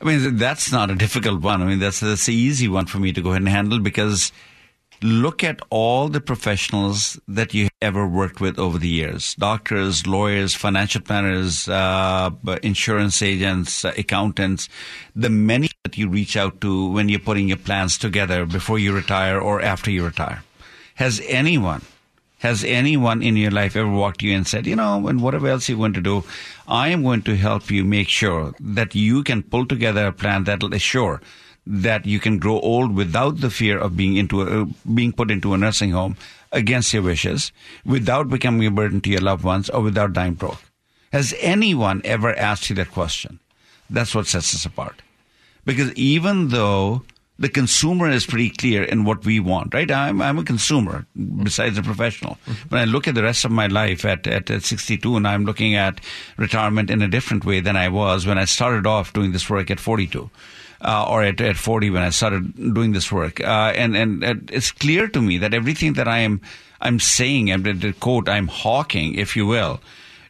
I mean, that's not a difficult one. I mean, that's that's the easy one for me to go ahead and handle because look at all the professionals that you ever worked with over the years. Doctors lawyers financial planners uh, insurance agents uh, accountants. The many that you reach out to when you're putting your plans together before you retire or after you retire. Has anyone has anyone in your life ever walked to you and said, you know, and whatever else you're going to do, I am going to help you make sure that you can pull together a plan that'll assure that you can grow old without the fear of being into a, uh, being put into a nursing home against your wishes, without becoming a burden to your loved ones, or without dying broke. Has anyone ever asked you that question? That's what sets us apart. Because even though the consumer is pretty clear in what we want, right? I'm, I'm a consumer besides a professional. When I look at the rest of my life at, at, at 62 and I'm looking at retirement in a different way than I was when I started off doing this work at 42. Uh, or at, at 40 when I started doing this work. Uh, and, and, and it's clear to me that everything that I am, I'm saying, and the quote, I'm hawking, if you will,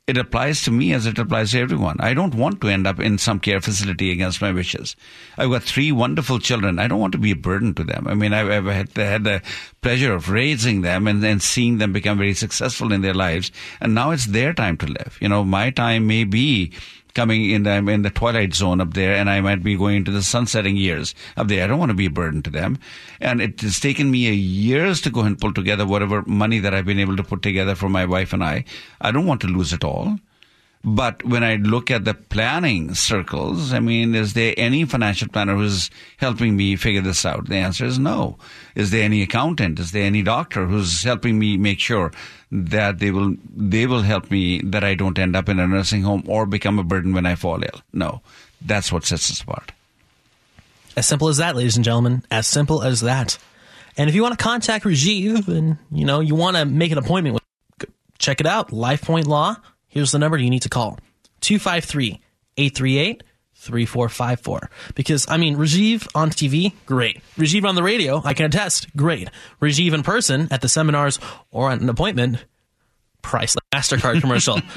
it applies to me as it applies to everyone. I don't want to end up in some care facility against my wishes. I've got three wonderful children. I don't want to be a burden to them. I mean, I've, I've had, had the pleasure of raising them and, and seeing them become very successful in their lives. And now it's their time to live. You know, my time may be coming in the, in the twilight zone up there and I might be going into the sunsetting years up there. I don't want to be a burden to them. And it has taken me years to go and pull together whatever money that I've been able to put together for my wife and I. I don't want to lose it all. But when I look at the planning circles, I mean, is there any financial planner who's helping me figure this out? The answer is no. Is there any accountant? Is there any doctor who's helping me make sure that they will they will help me that I don't end up in a nursing home or become a burden when I fall ill? No. That's what sets us apart. As simple as that, ladies and gentlemen. As simple as that. And if you want to contact Rajiv and you know you want to make an appointment with, check it out. LifePoint Law. Here's the number you need to call: 253-838-3454. Because I mean, Rajiv on TV, great. Rajiv on the radio, I can attest, great. Rajiv in person at the seminars or at an appointment, priceless. Mastercard commercial.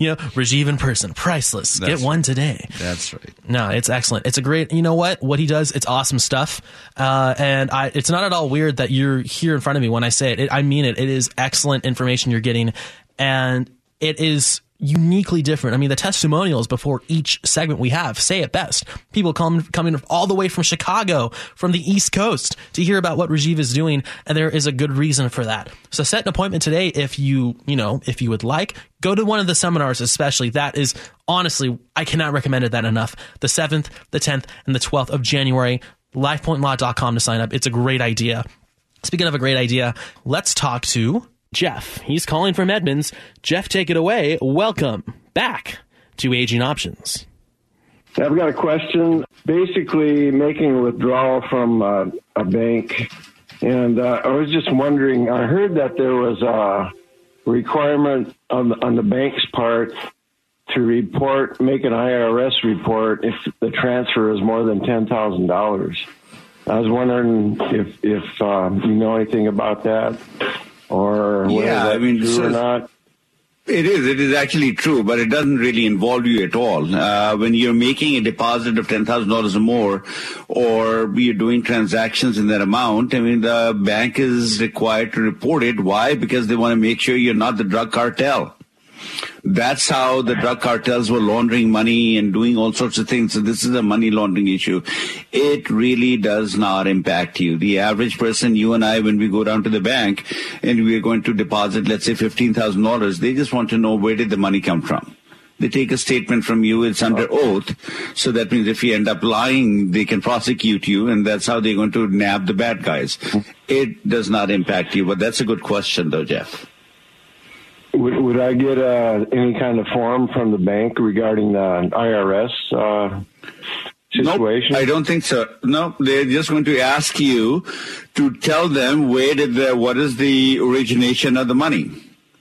you know, Rajiv in person, priceless. That's Get one today. That's right. No, it's excellent. It's a great. You know what? What he does, it's awesome stuff. Uh, and I, it's not at all weird that you're here in front of me when I say it. it. I mean it. It is excellent information you're getting, and it is uniquely different. I mean, the testimonials before each segment we have say it best. People come coming all the way from Chicago, from the East Coast, to hear about what Rajiv is doing, and there is a good reason for that. So set an appointment today if you you know if you would like. Go to one of the seminars, especially. That is honestly, I cannot recommend it that enough. The seventh, the tenth, and the twelfth of January. LifePointLaw.com to sign up. It's a great idea. Speaking of a great idea, let's talk to Jeff. He's calling from Edmonds. Jeff, take it away. Welcome back to Aging Options. I've got a question. Basically, making a withdrawal from uh, a bank, and uh, I was just wondering. I heard that there was a requirement on on the bank's part to report, make an IRS report if the transfer is more than ten thousand dollars. I was wondering if if uh, you know anything about that, or Yeah, I mean, true or not. It is. It is actually true, but it doesn't really involve you at all. Uh, when you're making a deposit of ten thousand dollars or more, or you're doing transactions in that amount, I mean, the bank is required to report it. Why? Because they want to make sure you're not the drug cartel. That's how the drug cartels were laundering money and doing all sorts of things. So this is a money laundering issue. It really does not impact you. The average person, you and I, when we go down to the bank and we're going to deposit, let's say $15,000, they just want to know where did the money come from. They take a statement from you, it's under oath. So that means if you end up lying, they can prosecute you, and that's how they're going to nab the bad guys. Mm-hmm. It does not impact you, but that's a good question, though, Jeff. Would, would I get uh, any kind of form from the bank regarding the IRS uh, situation? I don't think so. No, they're just going to ask you to tell them where did the what is the origination of the money.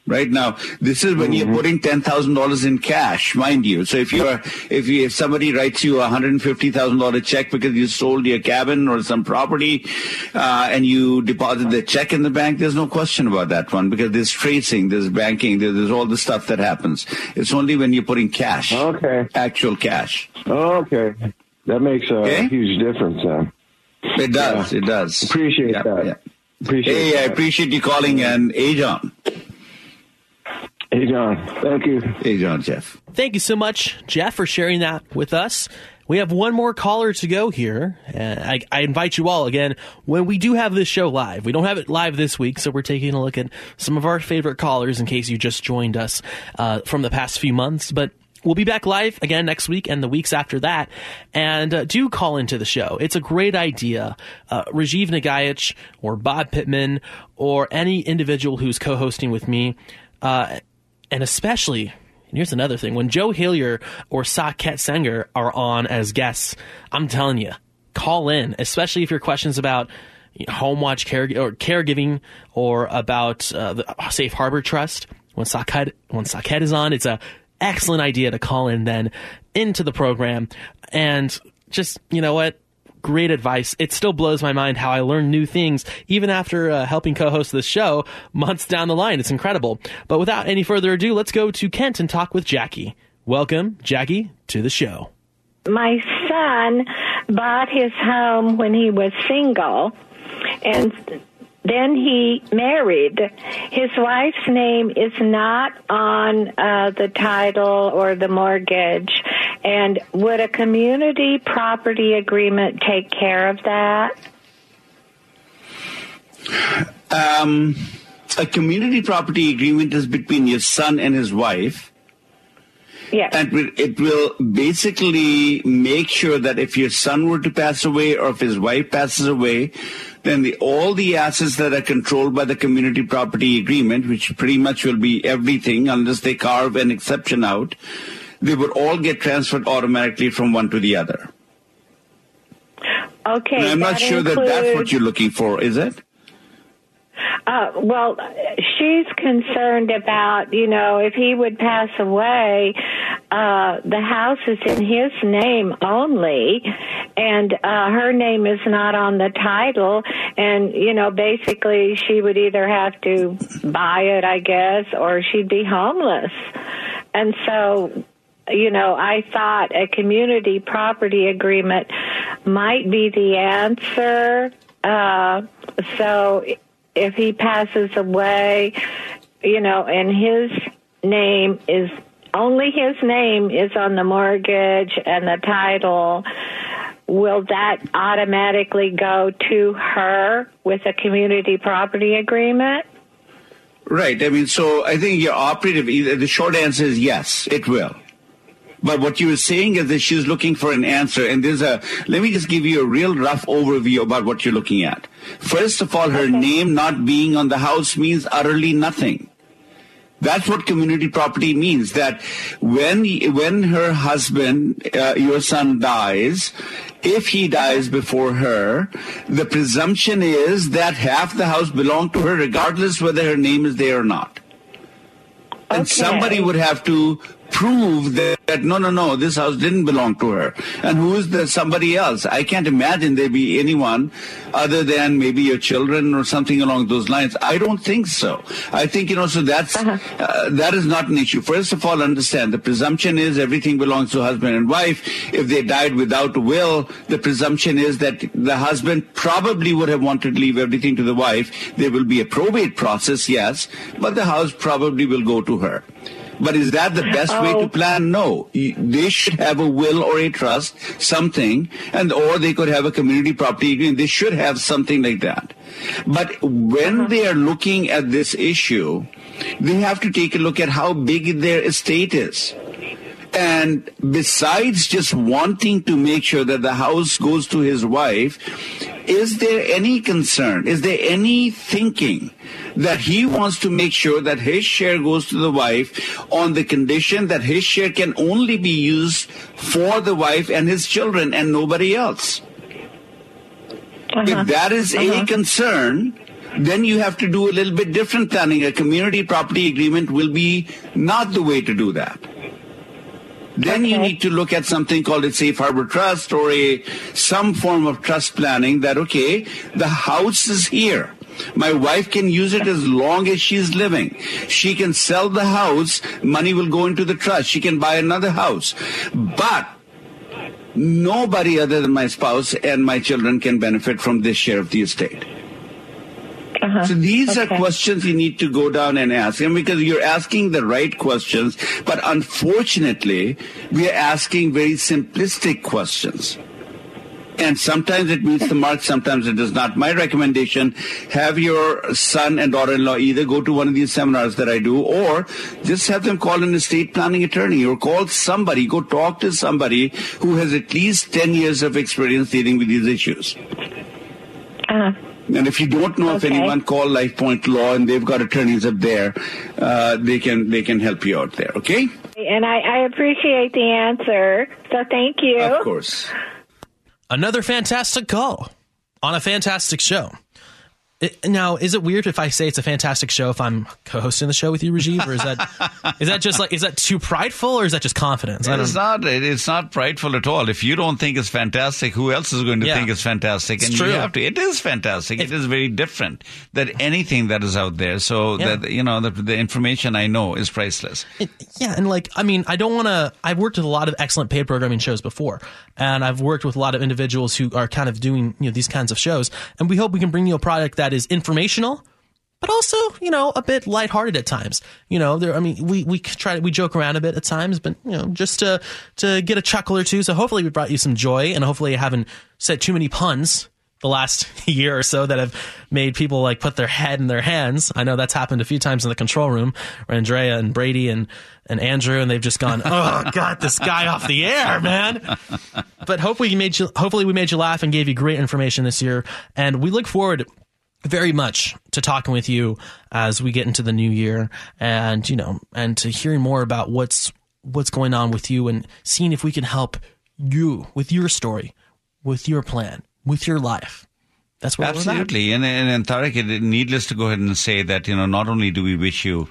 Right now, this is when Mm-hmm. you're putting ten thousand dollars in cash, mind you. So if you're if you, if somebody writes you a hundred and fifty thousand dollar check because you sold your cabin or some property, uh, and you deposit the check in the bank, there's no question about that one because there's tracing, there's banking, there's, there's all the stuff that happens. It's only when you're putting cash, okay, actual cash. Okay, that makes a huge difference then. It does. It does. Appreciate Yeah, that. yeah. Appreciate hey, I appreciate you calling and John. Hey, John. Thank you. Hey, John, Jeff. Thank you so much, Jeff, for sharing that with us. We have one more caller to go here. And I, I invite you all again when we do have this show live. We don't have it live this week, so we're taking a look at some of our favorite callers in case you just joined us uh, from the past few months. But we'll be back live again next week and the weeks after that. And uh, do call into the show. It's a great idea. Uh, Rajiv Nagaich or Bob Pittman or any individual who's co-hosting with me. Uh, and especially, and here's another thing: when Joe Hillier or Saket Senger are on as guests, I'm telling you, call in, especially if your questions about home watch care or caregiving or about uh, the Safe Harbor Trust. When Saket when Saket is on, it's a excellent idea to call in then into the program and just you know what great advice. It still blows my mind how I learn new things even after uh, helping co-host this show months down the line. It's incredible. But without any further ado, let's go to Kent and talk with Jackie. Welcome, Jackie, to the show. my son bought his home when he was single and then he married. His wife's name is not on uh, the title or the mortgage. And would a community property agreement take care of that? Um, a community property agreement is between your son and his wife. Yes. And it- will basically make sure that if your son were to pass away or if his wife passes away, then the, all the assets that are controlled by the community property agreement, which pretty much will be everything unless they carve an exception out, they would all get transferred automatically from one to the other. Okay. And I'm not sure that that's what you're looking for, is it? Uh, well, she's concerned about, you know, if he would pass away, uh, the house is in his name only, and uh, her name is not on the title. And, you know, basically she would either have to buy it, I guess, or she'd be homeless. And so, you know, I thought a community property agreement might be the answer. Uh, so if he passes away, you know, and his name is only his name is on the mortgage and the title, will that automatically go to her with a community property agreement? Right. I mean, so I think your operative, the short answer is yes, it will. But what you were saying is that she's looking for an answer, and there's a. Let me just give you a real rough overview about what you're looking at. First of all, her name not being on the house means utterly nothing. That's what community property means. That when when her husband, uh, your son dies, if he dies before her, the presumption is that half the house belonged to her, regardless whether her name is there or not. Okay. And somebody would have to prove that, that no, no, no, this house didn't belong to her. And who is the somebody else? I can't imagine there be anyone other than maybe your children or something along those lines. I don't think so. I think, you know, so that's, uh that is not an issue. First of all, understand the presumption is everything belongs to husband and wife. If they died without a will, the presumption is that the husband probably would have wanted to leave everything to the wife. There will be a probate process, yes, but the house probably will go to her. But is that the best way to oh. plan? No. They should have a will or a trust, something, and or they could have a community property agreement. They should have something like that. But when uh-huh. they are looking at this issue, they have to take a look at how big their estate is. And besides just wanting to make sure that the house goes to his wife, is there any concern? Is there any thinking that he wants to make sure that his share goes to the wife on the condition that his share can only be used for the wife and his children and nobody else? Uh-huh. If that is a uh-huh. concern, then you have to do a little bit different planning. A community property agreement will be not the way to do that. Then you need to look at something called a safe harbor trust or a some form of trust planning that okay, the house is here. My wife can use it as long as she's living. She can sell the house, money will go into the trust. She can buy another house. But nobody other than my spouse and my children can benefit from this share of the estate. Uh-huh. So these are questions you need to go down and ask. him because you're asking the right questions, but unfortunately, we are asking very simplistic questions. And sometimes it meets the mark, sometimes it does not. My recommendation, have your son and daughter-in-law either go to one of these seminars that I do or just have them call an estate planning attorney or call somebody, go talk to somebody who has at least 10 years of experience dealing with these issues. Uh-huh. And if you don't know of anyone, call LifePoint Law, and they've got attorneys up there. Uh, they can they can help you out there. Okay? And I, I appreciate the answer. So thank you. Of course. Another fantastic call on a fantastic show. It- now, is it weird if I say it's a fantastic show if I'm co-hosting the show with you, Rajiv, or is that is that just like is that too prideful or is that just confidence? It's not. It's not prideful at all. If you don't think it's fantastic, who else is going to Yeah. think it's fantastic? It's and true. you have to. It is fantastic. it is very different than anything that is out there. So Yeah. that you know, the, the information I know is priceless. Yeah, and like I mean, I don't want to. I've worked with a lot of excellent paid programming shows before, and I've worked with a lot of individuals who are kind of doing you know these kinds of shows, and we hope we can bring you a product that is informational. But also, you know, a bit lighthearted at times. You know, there. I mean, we we try we joke around a bit at times, but you know, just to to get a chuckle or two. So hopefully, we brought you some joy, and hopefully, I haven't said too many puns the last year or so that have made people like put their head in their hands. I know that's happened a few times in the control room where Andrea and Brady and, and Andrew and they've just gone, Oh God, this guy off the air, man. But hopefully we made you hopefully we made you laugh and gave you great information this year. And we look forward very much to talking with you as we get into the new year and you know and to hearing more about what's what's going on with you and seeing if we can help you with your story, with your plan, with your life. That's what. Absolutely. And, and, and Tarek, needless to go ahead and say that, you know, not only do we wish you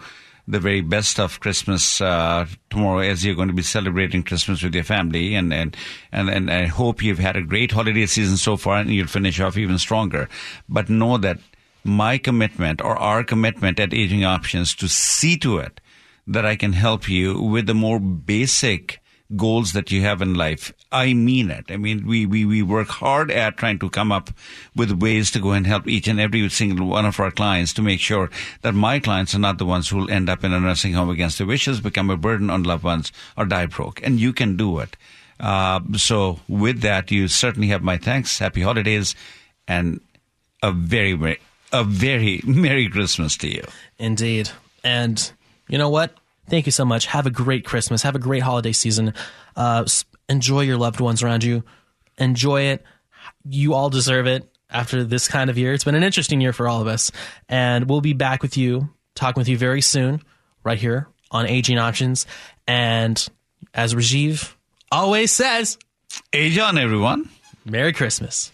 the very best of Christmas uh, tomorrow as you're going to be celebrating Christmas with your family. And, and, and, and I hope you've had a great holiday season so far and you'll finish off even stronger. But know that my commitment or our commitment at Aging Options to see to it that I can help you with the more basic goals that you have in life. I mean it. I mean, we, we, we work hard at trying to come up with ways to go and help each and every single one of our clients to make sure that my clients are not the ones who will end up in a nursing home against their wishes, become a burden on loved ones, or die broke. And you can do it. Uh, so with that, you certainly have my thanks. Happy holidays and a very, very, a very Merry Christmas to you. Indeed. And you know what? Thank you so much. Have a great Christmas. Have a great holiday season. Uh, enjoy your loved ones around you. Enjoy it. You all deserve it after this kind of year. It's been an interesting year for all of us. And we'll be back with you, talking with you very soon, right here on Aging Options. And as Rajiv always says, Age on, everyone. Merry Christmas.